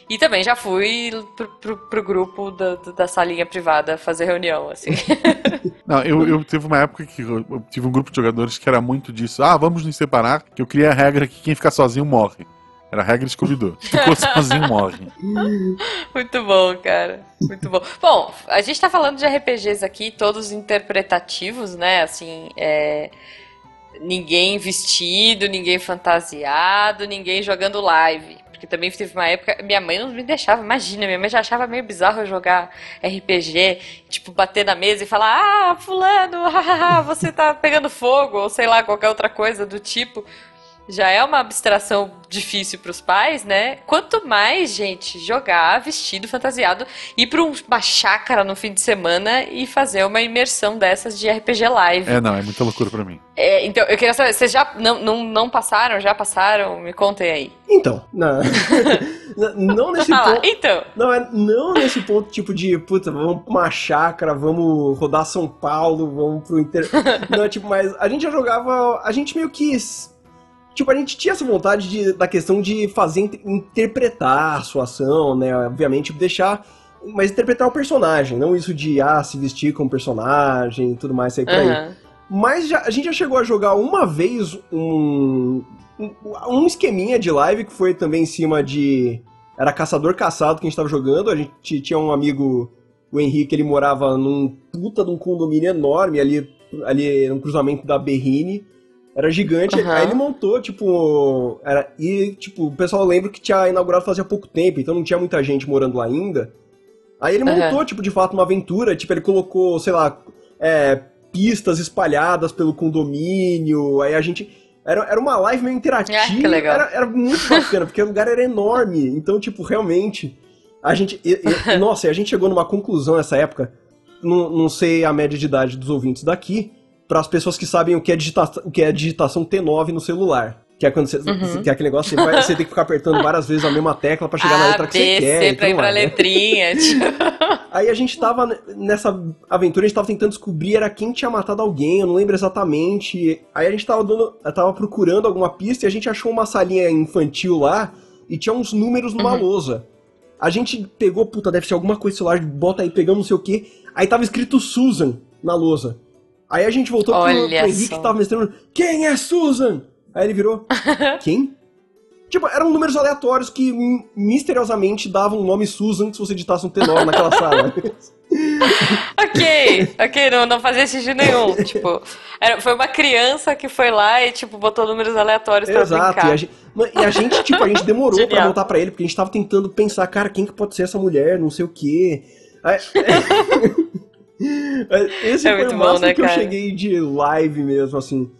E também já fui pro, pro, pro grupo da, da salinha privada fazer reunião, assim. Não, eu, eu teve uma época que eu, eu tive um grupo de jogadores que era muito disso. Ah, vamos nos separar, que eu criei a regra que quem ficar sozinho morre. Era a regra Scooby-Doo. Ficou sozinho, morre. Muito bom, cara. Muito bom. Bom, a gente tá falando de RPGs aqui, todos interpretativos, né? Assim, é... ninguém vestido, ninguém fantasiado, ninguém jogando live. Porque também teve uma época. Minha mãe não me deixava, imagina, minha mãe já achava meio bizarro eu jogar RPG, tipo, bater na mesa e falar: Ah, Fulano, você tá pegando fogo, ou sei lá, qualquer outra coisa do tipo já é uma abstração difícil para os pais, né? Quanto mais, gente, jogar vestido fantasiado, ir para uma chácara no fim de semana e fazer uma imersão dessas de RPG Live. É, não, é muita loucura para mim. É, então, eu queria saber, vocês já não, não, não passaram? Já passaram? Me contem aí. Então, não, não nesse ah, ponto. Então. Não, é, não nesse ponto, tipo de, puta, vamos pra uma chácara, vamos rodar São Paulo, vamos pro inter. não, tipo, mas a gente já jogava. A gente meio que Tipo, a gente tinha essa vontade de, da questão de fazer, interpretar a sua ação, né? Obviamente, deixar. Mas interpretar o personagem, não isso de, ah, se vestir como personagem e tudo mais, sair por uhum. aí. Mas já, a gente já chegou a jogar uma vez um, um, um esqueminha de live que foi também em cima de. Era caçador caçado que a gente tava jogando. A gente tinha um amigo, o Henrique, ele morava num puta de um condomínio enorme ali, ali no cruzamento da Berrine. Era gigante. Uhum. Aí ele montou, tipo. Era, e, tipo, o pessoal lembra que tinha inaugurado fazia pouco tempo, então não tinha muita gente morando lá ainda. Aí ele montou, uhum. tipo, de fato, uma aventura. Tipo, ele colocou, sei lá, é, pistas espalhadas pelo condomínio. Aí a gente. Era, era uma live meio interativa. É. Era, era muito bacana, porque o lugar era enorme. Então, tipo, realmente. A gente. E, e, nossa, a gente chegou numa conclusão nessa época. Não, não sei a média de idade dos ouvintes daqui para as pessoas que sabem o que é, digitação, o que é digitação T9 no celular. Que é quando você, uhum. você tem aquele negócio, você, vai, você tem que ficar apertando várias vezes a mesma tecla para chegar a, na letra que B, você quer. C, pra ir pra letrinha. Tipo. Aí a gente tava nessa aventura, a gente tava tentando descobrir era quem tinha matado alguém, eu não lembro exatamente. Aí a gente tava dando, tava procurando alguma pista e a gente achou uma salinha infantil lá e tinha uns números numa uhum. lousa. A gente pegou, puta, deve ser alguma coisa celular, bota aí, pegamos não sei o que. Aí tava escrito Susan na lousa. Aí a gente voltou Olha pro, pro Henrique que tava mestrando. Quem é Susan? Aí ele virou. Quem? Tipo, eram números aleatórios que misteriosamente davam o nome Susan se você digitasse um T9 naquela sala. ok, ok, não, não fazia sentido nenhum. tipo, era, foi uma criança que foi lá e, tipo, botou números aleatórios pra Exato, brincar. E a, gente, e a gente, tipo, a gente demorou pra voltar pra ele, porque a gente tava tentando pensar, cara, quem que pode ser essa mulher, não sei o quê. Aí, esse é foi o máximo né, que cara? eu cheguei de live mesmo, assim.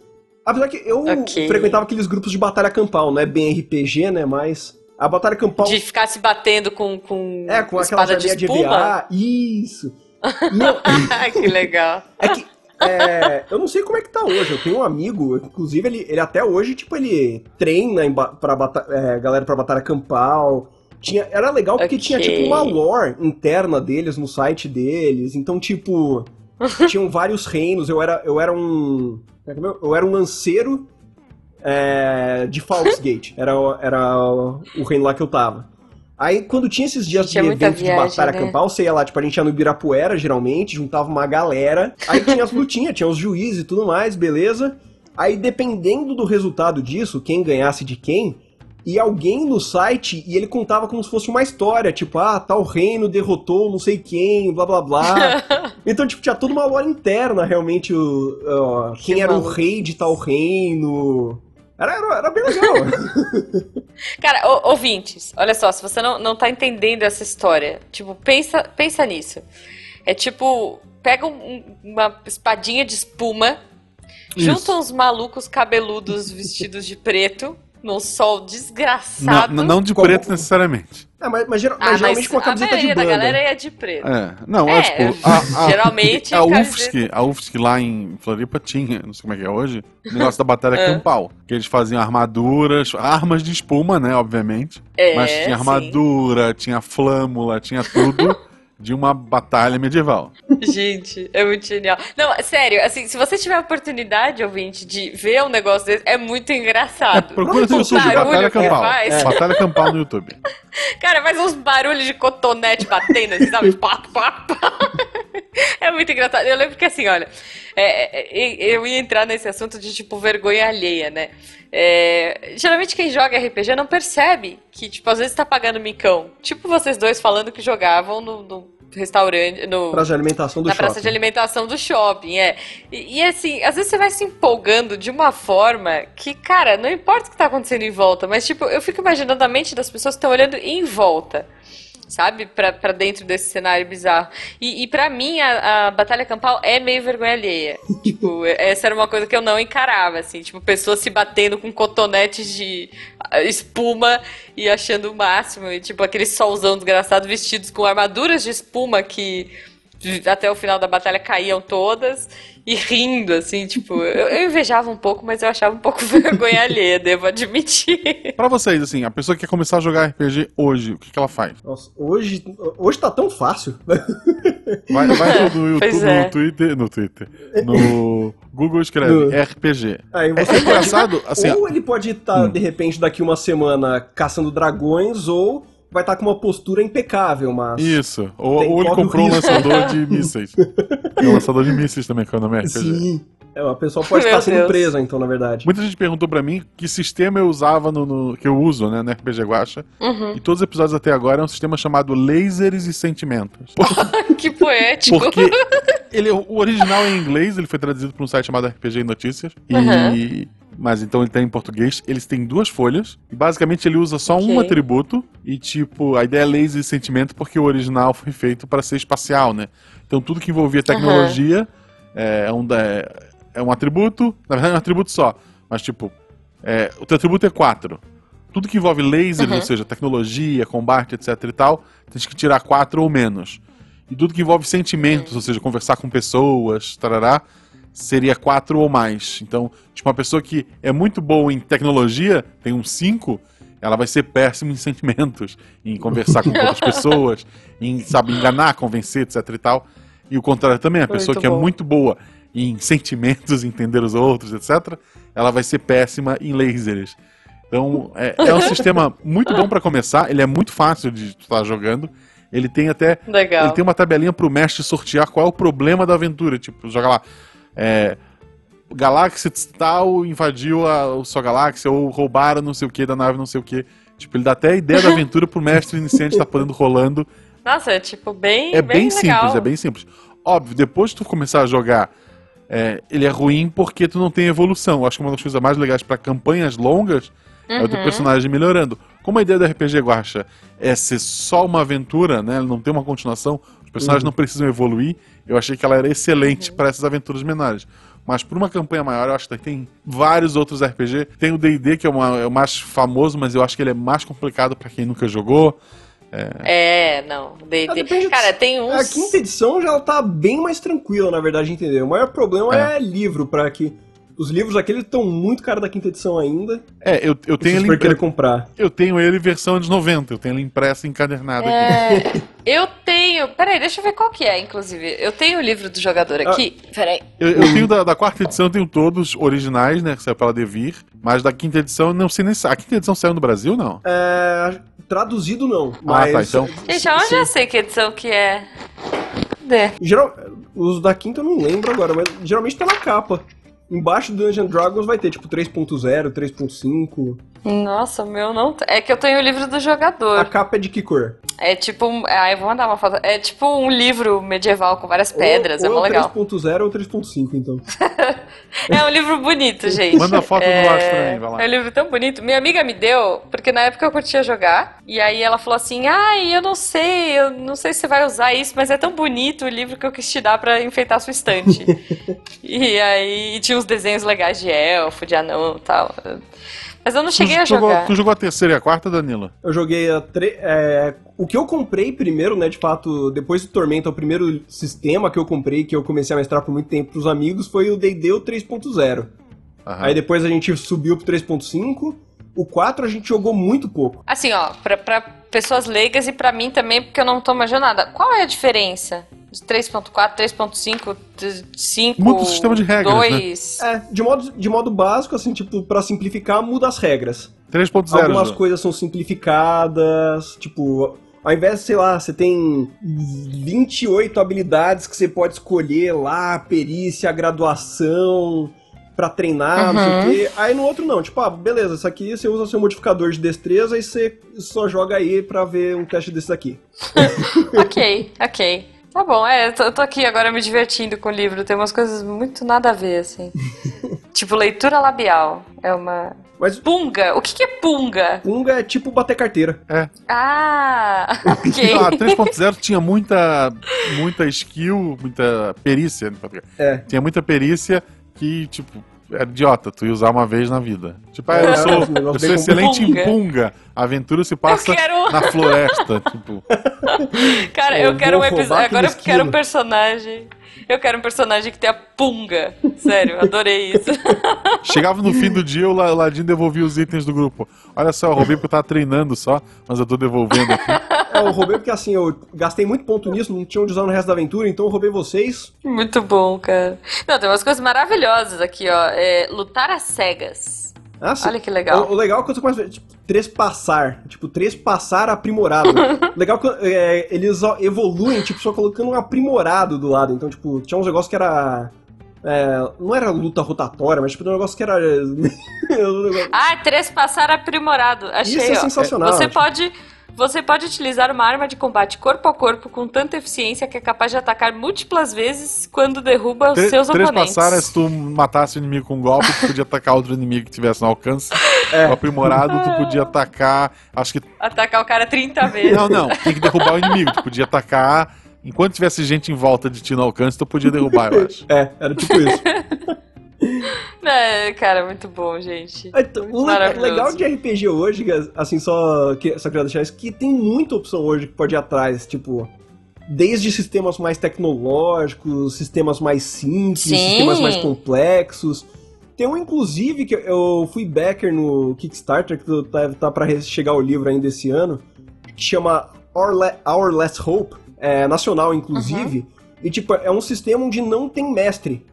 Apesar que eu okay. frequentava aqueles grupos de batalha campal, não é bem RPG, né? Mas a batalha campal. De ficar se batendo com. com é, com aquela de, de EVA. Isso! Meu... que legal. É que. É, eu não sei como é que tá hoje. Eu tenho um amigo, inclusive, ele, ele até hoje, tipo, ele treina em, pra bata, é, galera pra batalha campal. Tinha, era legal porque okay. tinha, tipo, uma lore interna deles no site deles. Então, tipo, tinham vários reinos. Eu era, eu era um. É é eu era um lanceiro é, de Falsgate. Era, era o reino lá que eu tava. Aí, quando tinha esses dias tinha de evento viagem, de batalha né? campal, você ia lá, tipo, a gente ia no Ibirapuera, geralmente, juntava uma galera. Aí tinha as lutinhas, tinha os juízes e tudo mais, beleza. Aí, dependendo do resultado disso, quem ganhasse de quem, e alguém no site e ele contava como se fosse uma história, tipo, ah, tal reino derrotou não sei quem, blá blá blá. então, tipo, tinha toda uma lore interna, realmente, o, uh, quem que era maluco. o rei de tal reino. Era, era, era bem legal. Cara, ouvintes, olha só, se você não, não tá entendendo essa história, tipo, pensa, pensa nisso. É tipo, pega um, uma espadinha de espuma, Isso. junta uns malucos cabeludos vestidos de preto num sol desgraçado. Não, não de Como... preto necessariamente. É, mas, mas, geral, ah, mas geralmente com a camiseta de banda. A galera é de preto. É, não, é, tipo, a, a, geralmente a UFSC, a UFSC lá em Floripa tinha, não sei como é que é hoje, o negócio da batalha é. campal, que eles faziam armaduras, armas de espuma, né, obviamente, é, mas tinha armadura, sim. tinha flâmula, tinha tudo. De uma batalha medieval. Gente, é muito genial. Não, sério, assim, se você tiver a oportunidade, ouvinte, de ver um negócio desse, é muito É, engraçado. procura no O YouTube, Batalha Campal. É. Batalha Campal no YouTube. Cara, faz uns barulhos de cotonete batendo, assim, sabe? Pá, pá, pá. É muito engraçado. Eu lembro que assim, olha, é, é, eu ia entrar nesse assunto de tipo vergonha alheia, né? É, geralmente quem joga RPG não percebe que, tipo, às vezes tá pagando micão. Tipo vocês dois falando que jogavam no, no restaurante, no, Praça de alimentação do na shopping. praça de alimentação do shopping, é. E, e, assim, às vezes você vai se empolgando de uma forma que, cara, não importa o que tá acontecendo em volta, mas tipo, eu fico imaginando a mente das pessoas que estão olhando em volta. Sabe? Pra, pra dentro desse cenário bizarro. E, e para mim, a, a Batalha Campal é meio vergonha alheia. tipo, essa era uma coisa que eu não encarava, assim. Tipo, pessoas se batendo com cotonetes de ah, espuma e achando o máximo. E, tipo, aquele solzão desgraçado vestidos com armaduras de espuma que até o final da batalha caíam todas e rindo, assim, tipo, eu, eu invejava um pouco, mas eu achava um pouco vergonha alheia, devo admitir. Pra vocês, assim, a pessoa que quer começar a jogar RPG hoje, o que, que ela faz? Nossa, hoje, hoje tá tão fácil. Vai, vai no, YouTube, é. no Twitter, no Twitter, no Google escreve No- RPG. Aí É você engraçado, assim, ou ele pode estar, Hum. de repente, daqui uma semana caçando dragões, ou vai estar com uma postura impecável, mas. isso. Ou, ou ele comprou um lançador de mísseis. Tem um lançador de mísseis também, que é o nome. Sim. É, a pessoa pode Meu estar sendo Deus. presa, então, na verdade. Muita gente perguntou pra mim que sistema eu usava no, no- que eu uso, né, no RPG Guacha. Uhum. E todos os episódios até agora é um sistema chamado Lasers e Sentimentos. que poético. Porque ele, o original é em inglês, ele foi traduzido para um site chamado RPG Notícias. E, Uhum. Mas então ele tá em português. Eles têm duas folhas. E basicamente ele usa só um Ok. atributo. E tipo, a ideia é laser e sentimento porque o original foi feito para ser espacial, né? Então tudo que envolvia tecnologia é, um, da- é um atributo. Na verdade é um atributo só. Mas tipo, é, o teu atributo é 4. Tudo que envolve lasers, Uhum. ou seja, tecnologia, combate, etc e tal, tem que tirar 4 ou menos. E tudo que envolve sentimentos, ou seja, conversar com pessoas, tarará, seria 4 ou mais. Então, tipo, uma pessoa que é muito boa em tecnologia, tem um 5, ela vai ser péssima em sentimentos, em conversar com outras pessoas, em, sabe, enganar, convencer, etc e tal. E o contrário também, a pessoa Muito que é muito boa em sentimentos, entender os outros, etc., ela vai ser péssima em lasers. Então, é, é um sistema muito bom pra começar, ele é muito fácil de estar jogando. Ele tem até Legal. ele tem uma tabelinha pro mestre sortear qual é o problema da aventura. Tipo, joga lá. É, galáxia tal invadiu a, a sua galáxia, ou roubaram não sei o que da nave, não sei o que. Tipo, ele dá até a ideia da aventura pro mestre iniciante estar podendo rolando. Nossa, é tipo bem, É bem, legal. simples, é bem simples. Óbvio, depois que tu começar a jogar, é, ele é ruim porque tu não tem evolução. Eu acho que uma das coisas mais legais pra campanhas longas é o teu Uhum. personagem melhorando. Como a ideia do RPG Guacha é ser só uma aventura, né? Não tem uma continuação, personagens Uhum. não precisam evoluir, eu achei que ela era excelente pra essas aventuras menores. Mas por uma campanha maior, eu acho que tem vários outros RPG. Tem o D&D, que é, uma- é o mais famoso, mas eu acho que ele é mais complicado pra quem nunca jogou. É, não. D&D. Ah, depende- Cara, tem A uns. quinta edição já tá bem mais tranquila, na verdade, entender. O maior problema é, livro, para que. Os livros aqueles estão muito caros da quinta edição ainda. É, eu, eu, tenho ele, impre- comprar. eu tenho ele versão anos 90, eu tenho ele impresso e encadernado aqui. É, eu tenho. Peraí, deixa eu ver qual que é, inclusive. Eu tenho o livro do jogador aqui. Peraí. Eu, eu tenho da, da quarta edição, eu tenho todos originais, né? Que saiu pela Devir. Mas da quinta edição, eu não sei nem se. A quinta edição saiu no Brasil, não? É, traduzido não, mas. tá, então- Gente, aonde sim. eu sei que edição que é? Cadê? Geral, os da quinta eu não lembro agora, mas geralmente tá na capa. Embaixo do Dungeon Dragons vai ter tipo 3.0, 3.5. Nossa, o meu não. É que eu tenho o livro do A jogador. capa é de que cor? É tipo. um- Ah, eu vou mandar uma foto. É tipo um livro medieval com várias pedras. ou, é ou mó legal. 3.0 ou 3.5, então. É um livro bonito, gente. Manda a foto do é... Astro aí, vai lá. É um livro tão bonito. Minha amiga me deu, porque na época eu curtia jogar. E aí ela falou assim: Ai, eu não sei, eu não sei se você vai usar isso, mas é tão bonito o livro que eu quis te dar pra enfeitar a sua estante. e aí tinha uns desenhos legais de elfo, de anão e tal. Mas eu não cheguei tu, a jogar. tu jogou a terceira e a quarta, Danilo? Eu joguei a tre... é, o que eu comprei primeiro, né, de fato, depois do Tormenta, o primeiro sistema que eu comprei, que eu comecei a mestrar por muito tempo pros amigos, foi o D&D o 3.0. Aham. Aí depois a gente subiu pro 3.5. O 4 a gente jogou muito pouco. Assim, ó, pra, pra pessoas leigas e pra mim também, porque eu não tô manjando nada. Qual é a diferença? De 3.4, 3.5, 5, Muda o sistema de regras, 2... É, de modo, de modo básico, assim, tipo, pra simplificar, muda as regras. 3.0. Algumas Ju. coisas são simplificadas, tipo, ao invés, sei lá, você tem 28 habilidades que você pode escolher lá, perícia, graduação, pra treinar, não sei o Uhum. quê. Aí no outro não, tipo, ah, beleza, isso aqui você usa seu modificador de destreza e você só joga aí pra ver um teste desse aqui. ok, ok. Tá bom, é, eu tô, eu tô aqui agora me divertindo com o livro, tem umas coisas muito nada a ver, assim. tipo, leitura labial. É uma. Mas Punga! O que, que é punga? Punga é tipo bater carteira. Ah! Ok. Ah, 3.0 tinha muita, muita skill, muita perícia. né, É. Tinha muita perícia que, tipo, era idiota, tu ia usar uma vez na vida. Tipo, ah, É, eu sou, esse negócio eu sou excelente Punga. em punga. A aventura se passa quero- na floresta, tipo. Cara, Eu eu quero um episódio. Agora eu quero um personagem. Eu quero um personagem que tenha punga. Sério, adorei isso. Chegava no fim do dia, o Ladinho devolvia os itens do grupo. Olha só, eu roubei porque eu tava treinando só, mas eu tô devolvendo aqui. É, eu roubei porque assim, eu gastei muito ponto nisso, não tinha onde usar no resto da aventura, então eu roubei vocês. Muito bom, cara. Não, tem umas coisas maravilhosas aqui, ó. É, lutar às cegas. Ah, sim. Olha que legal. O, o legal é você começa a ver, tipo, trespassar. Tipo, trespassar aprimorado. legal que é, eles evoluem, tipo, só colocando um aprimorado do lado. Então, tipo, tinha uns negócios que era. é, não era luta rotatória, mas tipo, um negócio que era. Ah, trespassar aprimorado. Achei, Isso é ó. sensacional, Você tipo. pode. Você pode utilizar uma arma de combate corpo a corpo com tanta eficiência que é capaz de atacar múltiplas vezes quando derruba os seus três oponentes. passaram, se tu matasse o inimigo com um golpe, tu podia atacar outro inimigo que tivesse no alcance. É. O aprimorado, tu podia atacar. Acho que. Atacar o cara 30 vezes. Não, não, tem que derrubar o inimigo. Tu podia atacar. Enquanto tivesse gente em volta de ti no alcance, tu podia derrubar, eu acho. É, era tipo isso. É, cara, muito bom, gente. Então, o le- Maravilhoso. legal de RPG hoje, assim, só, que, só queria deixar isso, que tem muita opção hoje que pode ir atrás, tipo, desde sistemas mais tecnológicos, sistemas mais simples, Sim. sistemas mais complexos. Tem um, inclusive, que eu fui backer no Kickstarter, que tá, tá para chegar o livro ainda esse ano, que chama Our, Le- Our Last Hope, é nacional, inclusive, e, tipo, é um sistema onde não tem mestre.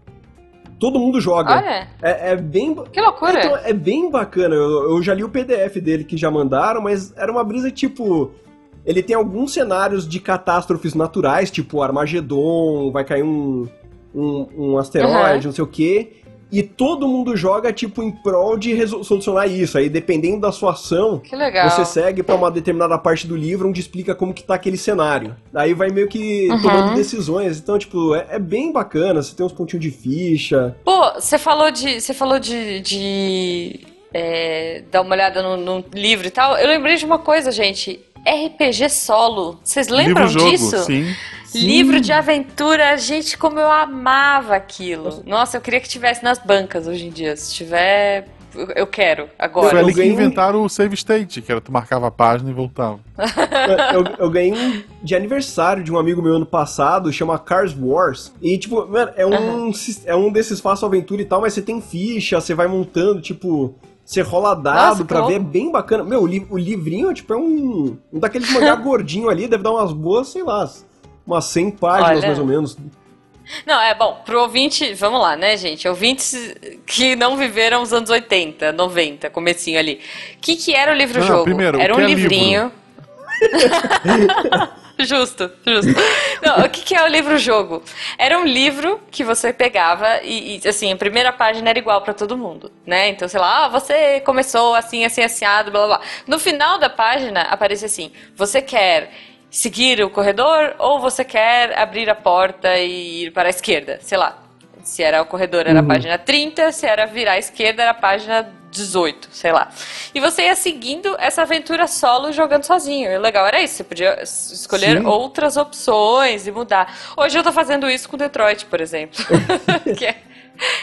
Todo mundo joga. Olha, É, é bem. que loucura. Então, é bem bacana. Eu, eu já li o PDF dele que já mandaram, mas era uma brisa tipo. Ele tem alguns cenários de catástrofes naturais, tipo Armagedon, vai cair um, um, um asteroide, não sei o quê. E todo mundo joga, tipo, em prol de solucionar isso. Aí, dependendo da sua ação, Que legal. você segue pra uma determinada parte do livro onde explica como que tá aquele cenário. Daí vai meio que Uhum. tomando decisões. Então, tipo, é, é bem bacana. Você tem uns pontinhos de ficha. Pô, você falou de. Você falou de. de é, dar uma olhada no, no livro e tal. Eu lembrei de uma coisa, gente. RPG solo. Vocês lembram Livro-jogo, disso? sim. Livro de aventura, gente, como eu amava aquilo. Nossa, eu queria que tivesse nas bancas hoje em dia. Se tiver, eu- quero Foi agora. eu ali que ganhei inventaram o save state, que era tu marcava a página e voltava. eu, eu ganhei um de aniversário de um amigo meu ano passado, chama Cars Wars. E, tipo, mano, é um, sis- é um desses faço aventura e tal, mas você tem ficha, você vai montando, tipo. Você rola dado Nossa, pra ver, é bem bacana. Meu, o, li- o livrinho, tipo, é um. Um daqueles mangá gordinho ali, deve dar umas boas, sei lá, umas 100 páginas Olha. mais ou menos. Não, é bom, pro ouvinte, vamos lá, né, gente? Ouvintes que não viveram os anos 80, 90, comecinho ali. O que, que era o livro-jogo? Primeiro, era um é livrinho. justo, justo. Não, o que, que é o livro-jogo? Era um livro que você pegava e, e, assim, a primeira página era igual pra todo mundo, né? Então, sei lá, ah, você começou assim, assim, asseado, blá, blá, blá. No final da página aparece assim, você quer seguir o corredor ou você quer abrir a porta e ir para a esquerda, sei lá. Se era o corredor, era a página 30, se era virar à esquerda, era a página 18, sei lá. E você ia seguindo essa aventura solo jogando sozinho. E o legal era isso, você podia escolher Sim. outras opções e mudar. Hoje eu tô fazendo isso com Detroit, por exemplo. que é,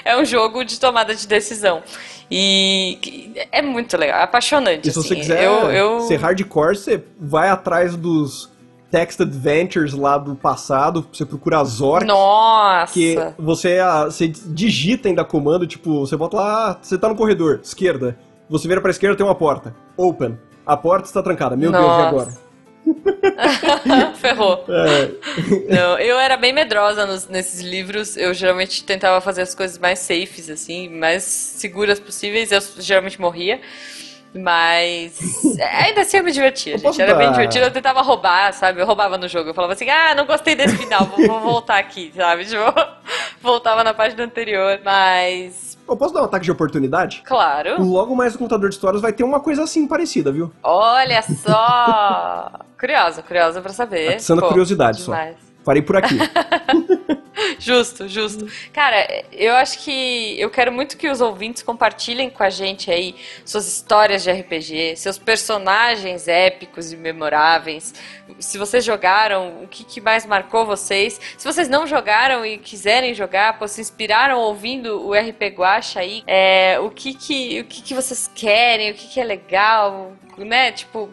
é um jogo de tomada de decisão. E é muito legal, é apaixonante. E se assim. você quiser eu, eu... ser hardcore, você vai atrás dos text adventures lá do passado, você procura Zork. Nossa! Que você, ah, você digita ainda comando, tipo, você bota lá, você tá no corredor, esquerda. Você vira pra esquerda, tem uma porta. Open. A porta está trancada. Meu Deus, e Nossa. agora? Ferrou. É, Não, eu era bem medrosa nos- nesses livros. Eu geralmente tentava fazer as coisas mais safes, assim, mais seguras possíveis. Eu geralmente morria. Mas ainda assim eu me divertia, gente. Era bem divertido. Eu tentava roubar, sabe? Eu roubava no jogo. Eu falava assim, ah, não gostei desse final, vou, vou voltar aqui, sabe? Tipo, voltava na página anterior. Mas, eu posso dar um ataque de oportunidade? claro. Logo mais o contador de histórias vai ter uma coisa assim parecida, viu? Olha só! curiosa, curiosa pra saber. Pô, curiosidade só. demais. Farei por aqui. Justo, justo. Cara, eu acho que eu quero muito que os ouvintes compartilhem com a gente aí suas histórias de RPG, seus personagens épicos e memoráveis. Se vocês jogaram, o que, que mais marcou vocês? Se vocês não jogaram e quiserem jogar, pô, se inspiraram ouvindo o RP Guacha aí, é, o que que, o que que vocês querem, o que que é legal, né? Tipo,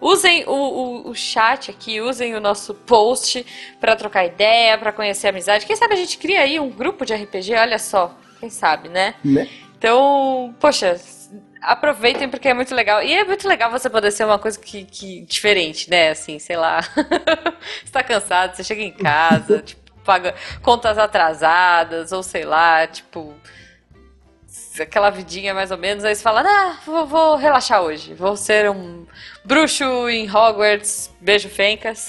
usem o, o, o chat aqui, usem o nosso post pra trocar ideia, pra conhecer a amizade. Quem sabe a gente cria aí um grupo de RPG, olha só. Quem sabe, né? né? Então, poxa, aproveitem porque é muito legal. E é muito legal você poder ser uma coisa que, que diferente, né? Assim, sei lá. você tá cansado, você chega em casa, tipo, paga contas atrasadas, ou sei lá, tipo. Aquela vidinha mais ou menos, aí você fala, ah, vou, vou relaxar hoje. Vou ser um bruxo em Hogwarts, beijo fencas.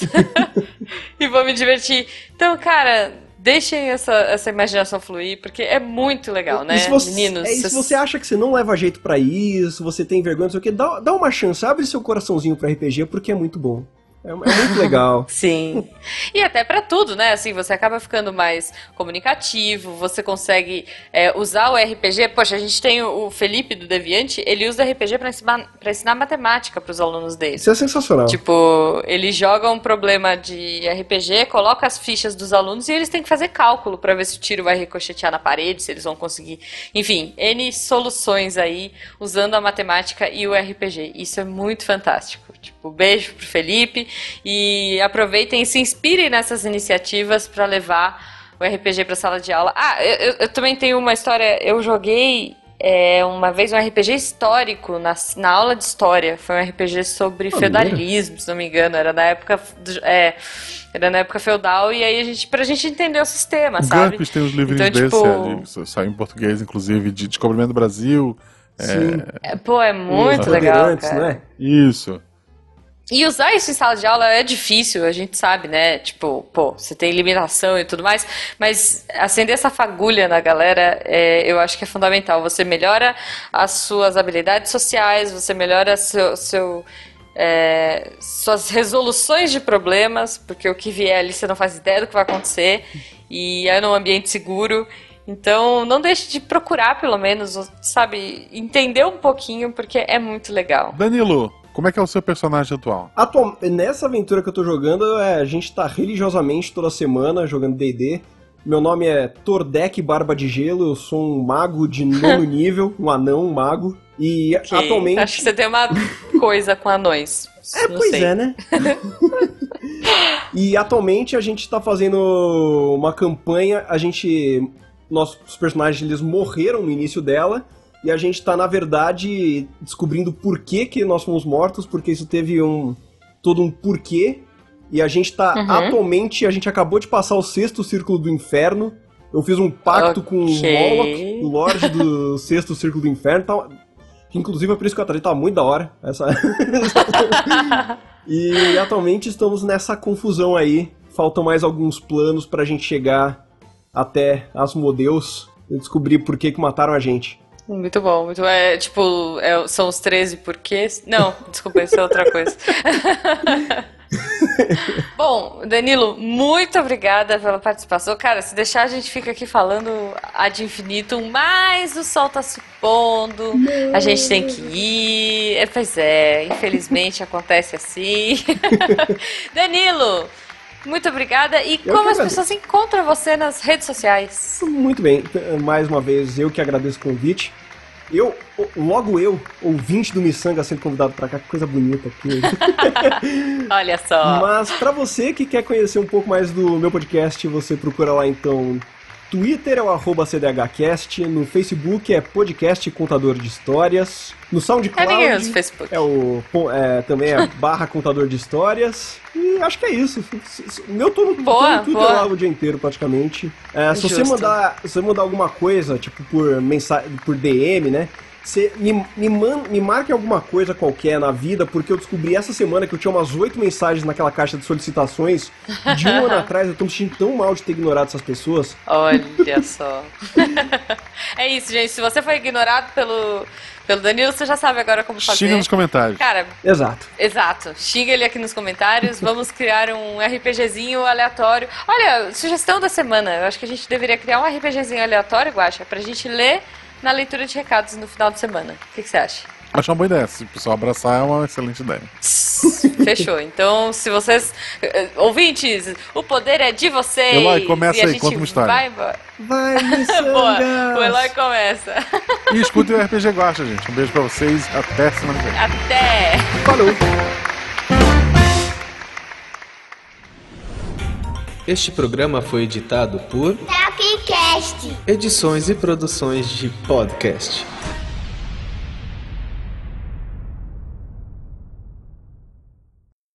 e vou me divertir. Então, cara, deixem essa, essa imaginação fluir, porque é muito legal, né? E se você, Meninos, é, e se vocês- você acha que você não leva jeito pra isso, você tem vergonha, não sei o que, dá, dá uma chance, abre seu coraçãozinho pro RPG, porque é muito bom. É, é muito legal. Sim. E até pra tudo, né? Assim, você acaba ficando mais comunicativo, você consegue é, usar o RPG. Poxa, a gente tem o Felipe do Deviante, ele usa RPG pra ensinar, pra ensinar matemática pros alunos dele. Isso é sensacional. Tipo, ele joga um problema de RPG, coloca as fichas dos alunos e eles têm que fazer cálculo pra ver se o tiro vai ricochetear na parede, se eles vão conseguir. Enfim, N soluções aí usando a matemática e o RPG. Isso é muito fantástico. Tipo, beijo pro Felipe e aproveitem e se inspirem nessas iniciativas pra levar o RPG pra sala de aula. Ah, eu, eu- eu também tenho uma história. Eu joguei é, uma vez um RPG histórico na, na aula de história. Foi um RPG sobre Maneiro. feudalismo, se não me engano. Era na época. do- é, era na época feudal, e aí a gente, pra gente entender o sistema, O sabe? GURPS tem uns livrinhos Então, desses, tipo- é, saiu em português, inclusive, de Descobrimento do Brasil. Sim. É, Pô, é muito legal. Cara. não é? Isso. E usar isso em sala de aula é difícil, a gente sabe, né? Tipo, pô, você tem limitação e tudo mais, mas acender essa fagulha na galera, é, eu acho que é fundamental. Você melhora as suas habilidades sociais, você melhora seu, seu, é, suas resoluções de problemas, porque o que vier ali você não faz ideia do que vai acontecer, e é num ambiente seguro. Então, não deixe de procurar, pelo menos, sabe, entender um pouquinho, porque é muito legal. Danilo, como é que é o seu personagem atual? Atual, nessa aventura que eu tô jogando, é, a gente tá religiosamente toda semana jogando D&D. Meu nome é Tordek Barba de Gelo, eu sou um mago de nono nível, um anão, um mago. E Ok, atualmente... Acho que você tem uma coisa com anões. É, Não pois sei. é, né? e atualmente a gente tá fazendo uma campanha, a gente. Nossos personagens eles morreram no início dela. E a gente tá, na verdade, descobrindo por que, que nós fomos mortos, porque isso teve um. todo um porquê. E a gente tá. Uhum. Atualmente, a gente acabou de passar o sexto círculo do inferno. Eu fiz um pacto com o. Moloch, o Lorde do sexto círculo do inferno. Tá, inclusive é por isso que eu atrasei, tá muito da hora. Essa... E atualmente estamos nessa confusão aí. Faltam mais alguns planos pra gente chegar até Asmodeus e descobrir por que, que mataram a gente. Muito bom, muito é tipo, é- são os 13 porquês. Não, desculpa, isso é outra coisa. bom, Danilo, muito obrigada pela participação. Cara, se deixar a gente fica aqui falando ad infinitum, mas o sol tá se pondo, a gente tem que ir. É, pois é, infelizmente acontece assim. Danilo, muito obrigada. E que como as pessoas encontram você nas redes sociais? Muito bem, mais uma vez eu que agradeço o convite. Eu, logo eu, ouvinte do Missanga, sendo convidado pra cá, que coisa bonita aqui. Olha só. Mas pra você que quer conhecer um pouco mais do meu podcast, você procura lá então Twitter é o arroba CDHcast, no Facebook é Podcast Contador de Histórias, no É, SoundCloud Facebook. é o é, também é barra Contador de Histórias. E acho que é isso. Meu tô no, tô Boa, no Twitter boa. lá o dia inteiro, praticamente. É, se você mandar, se você mandar alguma coisa, tipo por mensagem, por DM, né? Você me, me, man, me marque alguma coisa qualquer na vida, porque eu descobri essa semana que eu tinha umas oito mensagens naquela caixa de solicitações de um ano atrás. Eu tô me sentindo tão mal de ter ignorado essas pessoas. Olha só. é isso, gente. Se você foi ignorado pelo, pelo Danilo, você já sabe agora como fazer. Xinga nos comentários. Cara, Exato. Exato. Xinga ele aqui nos comentários. Vamos criar um RPGzinho aleatório. Olha, sugestão da semana. Eu acho que a gente deveria criar um RPGzinho aleatório, Guaxa, pra gente ler na leitura de recados no final de semana. O que, que você acha? Acho uma boa ideia. Se o pessoal abraçar, é uma excelente ideia. Fechou. Então, se vocês. eh, Ouvintes, o poder é de vocês. Eloy, começa e a aí, gente conta uma história. Vai embora. Vai, Boa. O Eloy começa. E escutem o RPG Guacha, gente. Um beijo pra vocês. Até semana que vem. Até! Falou! Este programa foi editado por Tapcast. Edições e Produções de Podcast.